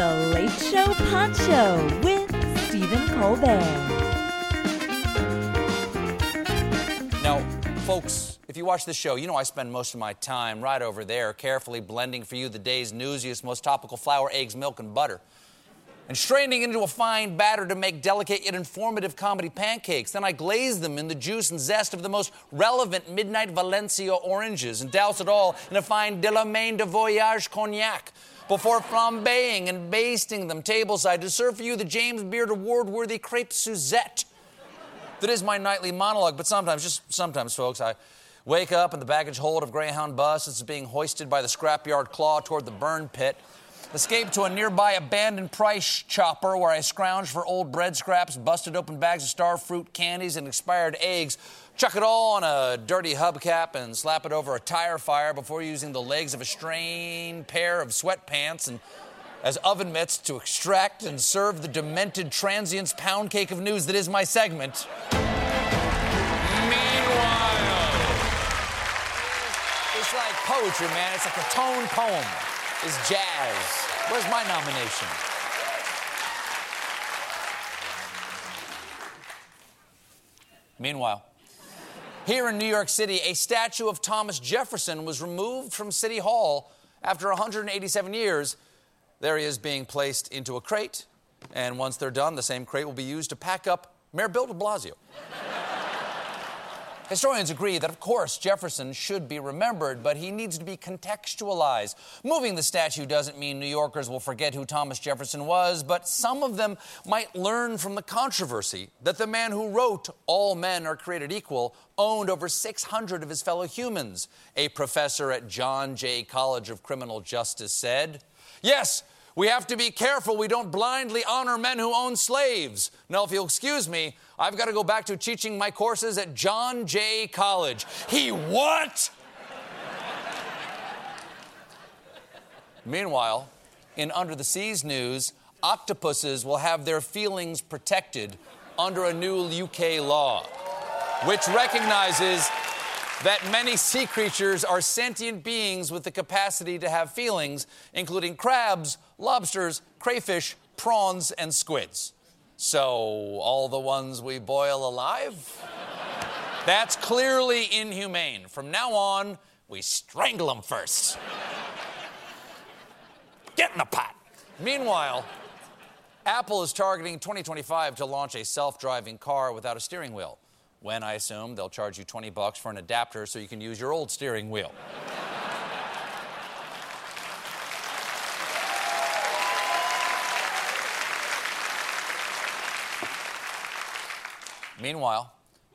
The Late Show Pod Show with Stephen Colbert. Now, folks, if you watch the show, you know I spend most of my time right over there, carefully blending for you the day's newsiest, most topical flour, eggs, milk, and butter. And straining into a fine batter to make delicate yet informative comedy pancakes. Then I glaze them in the juice and zest of the most relevant midnight Valencia oranges and douse it all in a fine Delamain de Voyage cognac before flambeing and basting them tableside to serve for you the James Beard Award worthy crepe Suzette. That is my nightly monologue, but sometimes, just sometimes, folks, I wake up in the baggage hold of Greyhound bus that's being hoisted by the scrapyard claw toward the burn pit. Escape to a nearby abandoned price chopper where I scrounge for old bread scraps, busted open bags of star fruit candies, and expired eggs Chuck it all on a dirty hubcap and slap it over a tire fire before using the legs of a strained pair of sweatpants and as oven mitts to extract and serve the demented transient's pound cake of news that is my segment. Meanwhile, it's like poetry, man. It's like a tone poem. It's jazz. Where's my nomination? Meanwhile, here in New York City, a statue of Thomas Jefferson was removed from City Hall after 187 years. There he is being placed into a crate, and once they're done, the same crate will be used to pack up Mayor Bill de Blasio. Historians agree that, of course, Jefferson should be remembered, but he needs to be contextualized. Moving the statue doesn't mean New Yorkers will forget who Thomas Jefferson was, but some of them might learn from the controversy that the man who wrote All Men Are Created Equal owned over 600 of his fellow humans. A professor at John Jay College of Criminal Justice said, Yes, we have to be careful we don't blindly honor men who own slaves. Now, if you'll excuse me, I've got to go back to teaching my courses at John Jay College. He what? Meanwhile, in Under the Seas news, octopuses will have their feelings protected under a new UK law, which recognizes that many sea creatures are sentient beings with the capacity to have feelings, including crabs, lobsters, crayfish, prawns, and squids. So, all the ones we boil alive? That's clearly inhumane. From now on, we strangle them first. Get in the pot. Meanwhile, Apple is targeting 2025 to launch a self driving car without a steering wheel. When I assume they'll charge you 20 bucks for an adapter so you can use your old steering wheel. Meanwhile,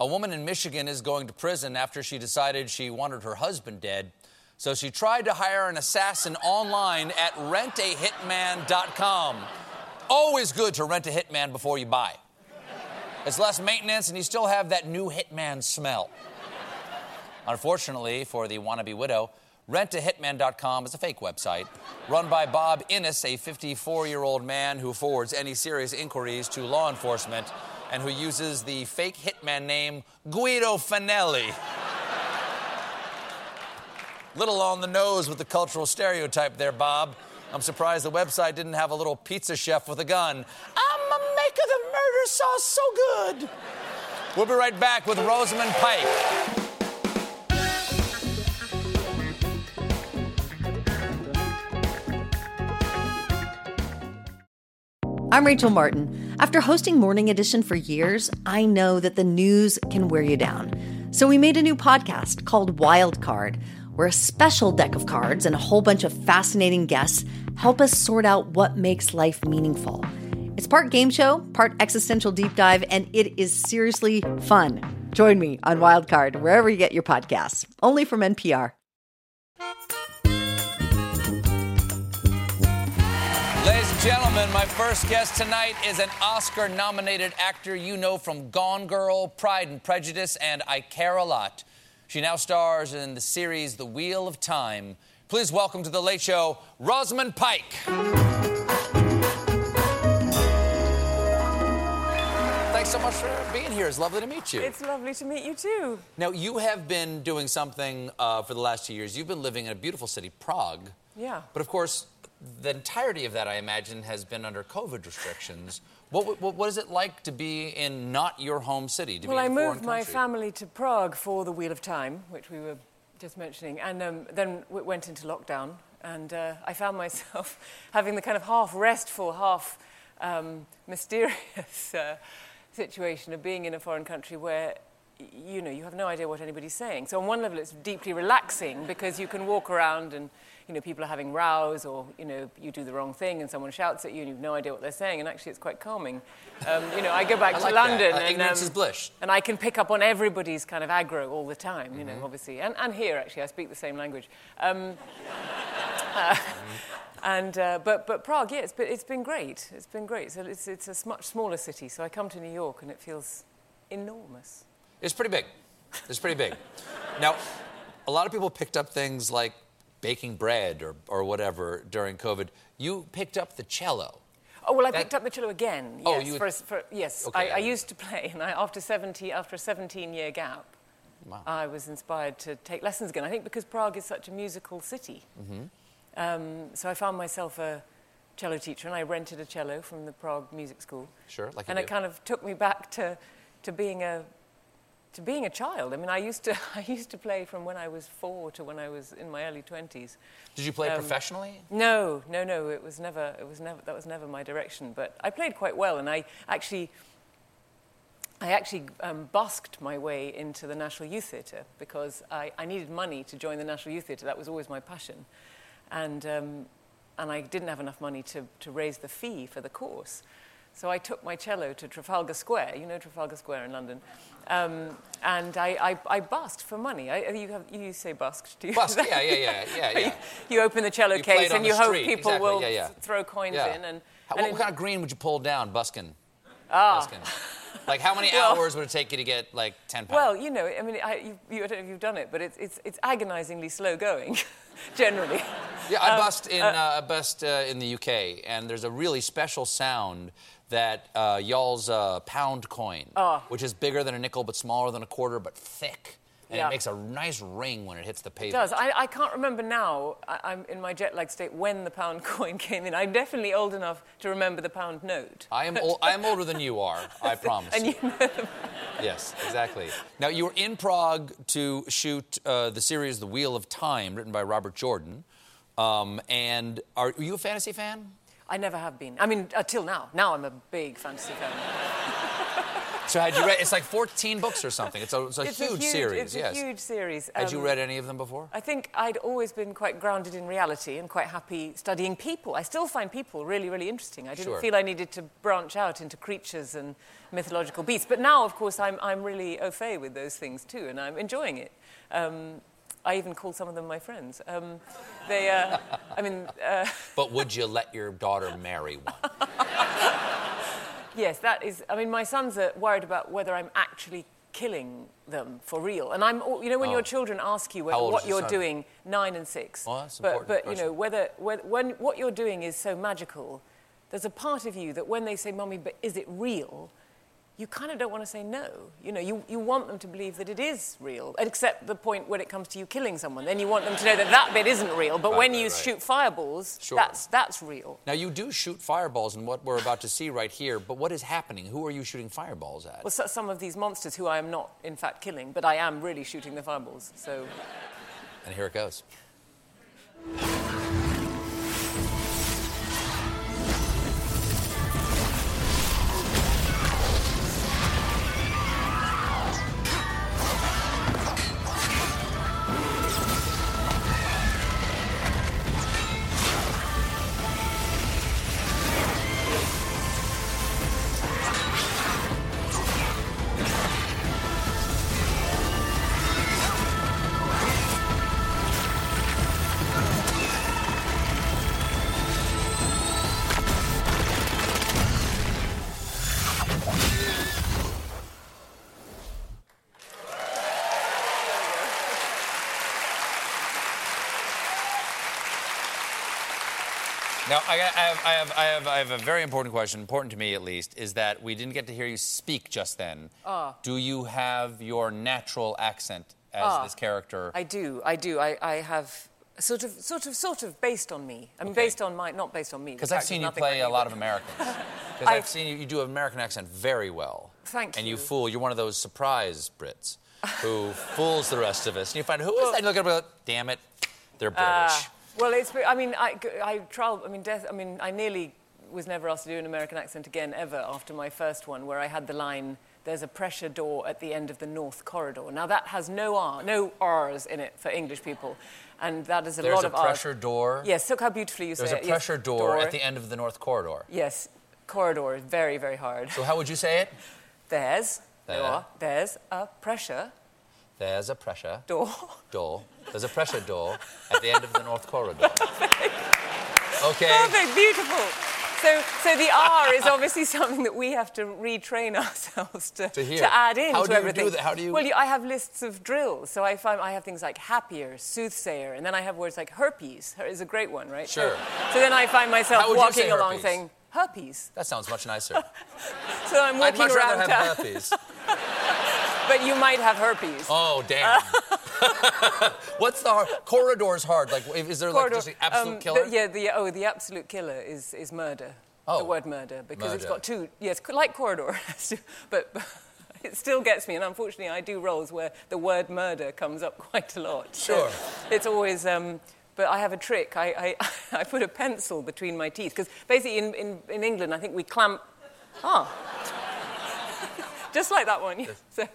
a woman in Michigan is going to prison after she decided she wanted her husband dead. So she tried to hire an assassin online at rentahitman.com. Always good to rent a hitman before you buy. It's less maintenance, and you still have that new hitman smell. Unfortunately, for the wannabe widow, rentahitman.com is a fake website run by Bob Innes, a 54 year old man who forwards any serious inquiries to law enforcement and who uses the fake hitman name Guido Fanelli. Little on the nose with the cultural stereotype there, Bob. I'm surprised the website didn't have a little pizza chef with a gun. Maker Sauce so good. We'll be right back with Rosamund Pike. I'm Rachel Martin. After hosting Morning Edition for years, I know that the news can wear you down. So we made a new podcast called Wild Card, where a special deck of cards and a whole bunch of fascinating guests help us sort out what makes life meaningful. It's part game show, part existential deep dive, and it is seriously fun. Join me on Wild Card wherever you get your podcasts, only from NPR. Ladies and gentlemen, my first guest tonight is an Oscar nominated actor you know from Gone Girl, Pride and Prejudice, and I Care a Lot. She now stars in the series The Wheel of Time. Please welcome to The Late Show, Rosamund Pike. Much for being here. It's lovely to meet you. It's lovely to meet you too. Now, you have been doing something uh, for the last two years. You've been living in a beautiful city, Prague. Yeah. But of course, the entirety of that, I imagine, has been under COVID restrictions. What, what, what is it like to be in not your home city? To well, I moved my country? family to Prague for the Wheel of Time, which we were just mentioning, and um, then we went into lockdown. And uh, I found myself having the kind of half restful, half um, mysterious uh, situation of being in a foreign country where you know you have no idea what anybody's saying. So on one level, it's deeply relaxing because you can walk around and you know people are having rows, or you know you do the wrong thing and someone shouts at you and you've no idea what they're saying, and actually it's quite calming. Um, you know, I go back I to like. London Uh, and um, and I can pick up on everybody's kind of aggro all the time, you know, Mm-hmm. obviously. And, and here, actually, I speak the same language. Um, uh, and, uh, but, but Prague, yeah, it's been, it's been great. It's been great. So it's, it's a much smaller city. So I come to New York and it feels enormous. It's pretty big. It's pretty big. now, a lot of people picked up things like baking bread or, or whatever during COVID. You picked up the cello. Oh, well, I That- picked up the cello again. Oh, yes, you- for, for, yes. Okay, I, I used to play, and I, after, 70, after a 17 year gap, Wow. I was inspired to take lessons again. I think because Prague is such a musical city. Mm-hmm. Um, so I found myself a cello teacher, and I rented a cello from the Prague Music School. Sure, like and do. it kind of took me back to, to being a to being a child. I mean, I used to I used to play from when I was four to when I was in my early twenties. Did you play Um, professionally? No, no, no. It was never. It was never. That was never my direction. But I played quite well, and I actually, I actually um, busked my way into the National Youth Theatre because I, I needed money to join the National Youth Theatre. That was always my passion, and um, and I didn't have enough money to to raise the fee for the course. So I took my cello to Trafalgar Square. You know Trafalgar Square in London. Um, and I, I, I busked for money. I, you, have, you say busked, do you? Busk, yeah, yeah, yeah, yeah, you, yeah. you open the cello You case and you hope street, people exactly, will yeah, yeah. throw coins in. And, How, and what, it- what kind of green would you pull down, busking? ah, Busking. Like, how many Well- hours would it take you to get like 10 pounds? well, you know, I mean, I, you, you, I don't know if you've done it, but it's, it's, it's agonizingly slow going, generally. Yeah, I Um, bust in uh, I bust uh, in the UK, and there's a really special sound that uh, y'all's uh, pound coin, Oh. which is bigger than a nickel but smaller than a quarter but thick, and Yeah. it makes a nice ring when it hits the It does. I, I can't remember now, I, I'm in my jet lag state, when the pound coin came in. I'm definitely old enough to remember the pound note. I am ol- I am older than you are. I promise. And you. you know, Yes, exactly. Now you were in Prague to shoot uh, the series *The Wheel of Time*, written by Robert Jordan. Um, and are, are you a fantasy fan? I never have been. I mean, until now. Now I'm a big fantasy fan. So had you read? It's like 14 books or something. It's a, it's a, It's huge, a huge series. It's yes. a huge series. Had you Um, read any of them before? I think I'd always been quite grounded in reality and quite happy studying people. I still find people really, really interesting. I didn't Sure. feel I needed to branch out into creatures and mythological beasts. But now, of course, I'm, I'm really au fait with those things too, and I'm enjoying it. Um, I even call some of them my friends. Um, they, uh, I mean, uh, But would you let your daughter marry one? Yes, that is. I mean, my sons are worried about whether I'm actually killing them for real. And I'm, you know, when Oh. your children ask you whether what you're son? doing, nine and six. That's but, important but you know, whether, whether when what you're doing is so magical, there's a part of you that when they say, "Mummy, but is it real?" You kind of don't want to say no. You know, you, you want them to believe that it is real, except the point when it comes to you killing someone. Then you want them to know that that bit isn't real. But Right, when right, you right. shoot fireballs, Sure. that's, that's real. Now you do shoot fireballs in what we're about to see right here. But what is happening? Who are you shooting fireballs at? Well, so, some of these monsters who I am not, in fact, killing, but I am really shooting the fireballs. So, And here it goes. Now, I, I, have, I, have, I, have, I have a very important question, important to me at least, is that we didn't get to hear you speak just then. Ah. Do you have your natural accent as this character? I do, I do. I, I have sort of, sort of, sort of based on me. I mean, Okay. based on my, not based on me. Because I've seen you play like a lot of Americans. Because I've seen you, you do an American accent very well. Thank And you you. fool, you're one of those surprise Brits who fools the rest of us. And you find, who is that? And you look at them, and go, damn it, they're British. Ah, well, it's. I mean, I, I tried. I mean, death. I mean, I nearly was never asked to do an American accent again ever after my first one, where I had the line. There's a pressure door at the end of the North Corridor. Now that has no R, no R's in it for English people, and that is a There's lot a of R's. pressure door. Yes, look how beautifully you There's say a it. Yes, pressure door, at the end of the North Corridor. Yes, corridor is very, very hard. So how would you say it? There's, There. there's a pressure There's a pressure door. door. There's a pressure door at the end of the North Corridor. Okay. Perfect, beautiful. So, so the R is obviously something that we have to retrain ourselves to, To hear. add in How to do you do everything. that? How do you- Well, I have lists of drills. So I find I have things like happier, soothsayer, and then I have words like herpes. Her- is a great one, right? So- Sure. So, then I find myself you walking say along herpes? saying herpes. That sounds much nicer. So I'm walking I'd much around rather have herpes. but you might have herpes. Oh, damn. What's the hard? Corridor's hard. Like, is there like Corridor. just an absolute Um, killer? The, yeah, the oh, the absolute killer is is murder. Oh. The word murder because it's got two. Yes, like corridor, but. but It still gets me, and unfortunately, I do roles where the word murder comes up quite a lot. So Sure. it's always. Um, but I have a trick. I, I, I put a pencil between my teeth because basically in, in, in England, I think we clamp. Ah. Just like that one. yeah. So,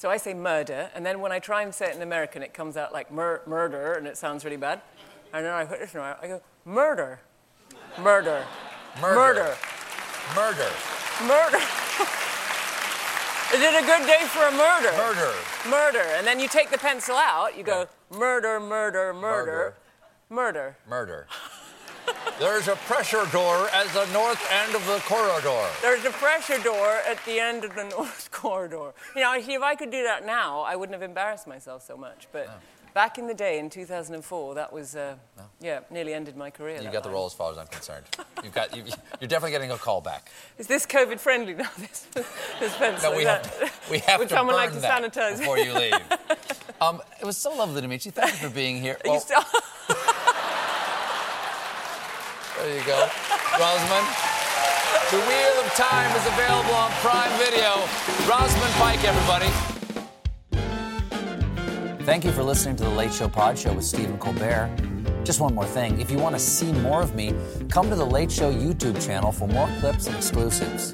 so I say murder, and then when I try and say it in American, it comes out like mur- murder, and it sounds really bad. And then I put this in I go murder, murder, Murder. murder, Murder. murder. Is it a good day for a murder? Murder. Murder. And then you take the pencil out, you go murder, murder, murder, murder. Murder. There's a pressure door at the north end of the corridor. There's a pressure door at the end of the north corridor. You know, if I could do that now, I wouldn't have embarrassed myself so much. But back in the day, in 2004, that was, uh, yeah, nearly ended my career. You that got the role as far as I'm concerned. You've got, you, you're definitely getting a call back. Is this COVID friendly now? This, this pencil. No, we Is have, that- we have Would to someone like to that sanitize? before you leave. Um, it was so lovely to meet you. Thank you for being here. Are you Well, still- There you go. Rosamund. The Wheel of Time is available on Prime Video. Rosamund Pike, everybody. Thank you for listening to the Late Show Pod Show with Stephen Colbert. Just one more thing. If you want to see more of me, come to the Late Show YouTube channel for more clips and exclusives.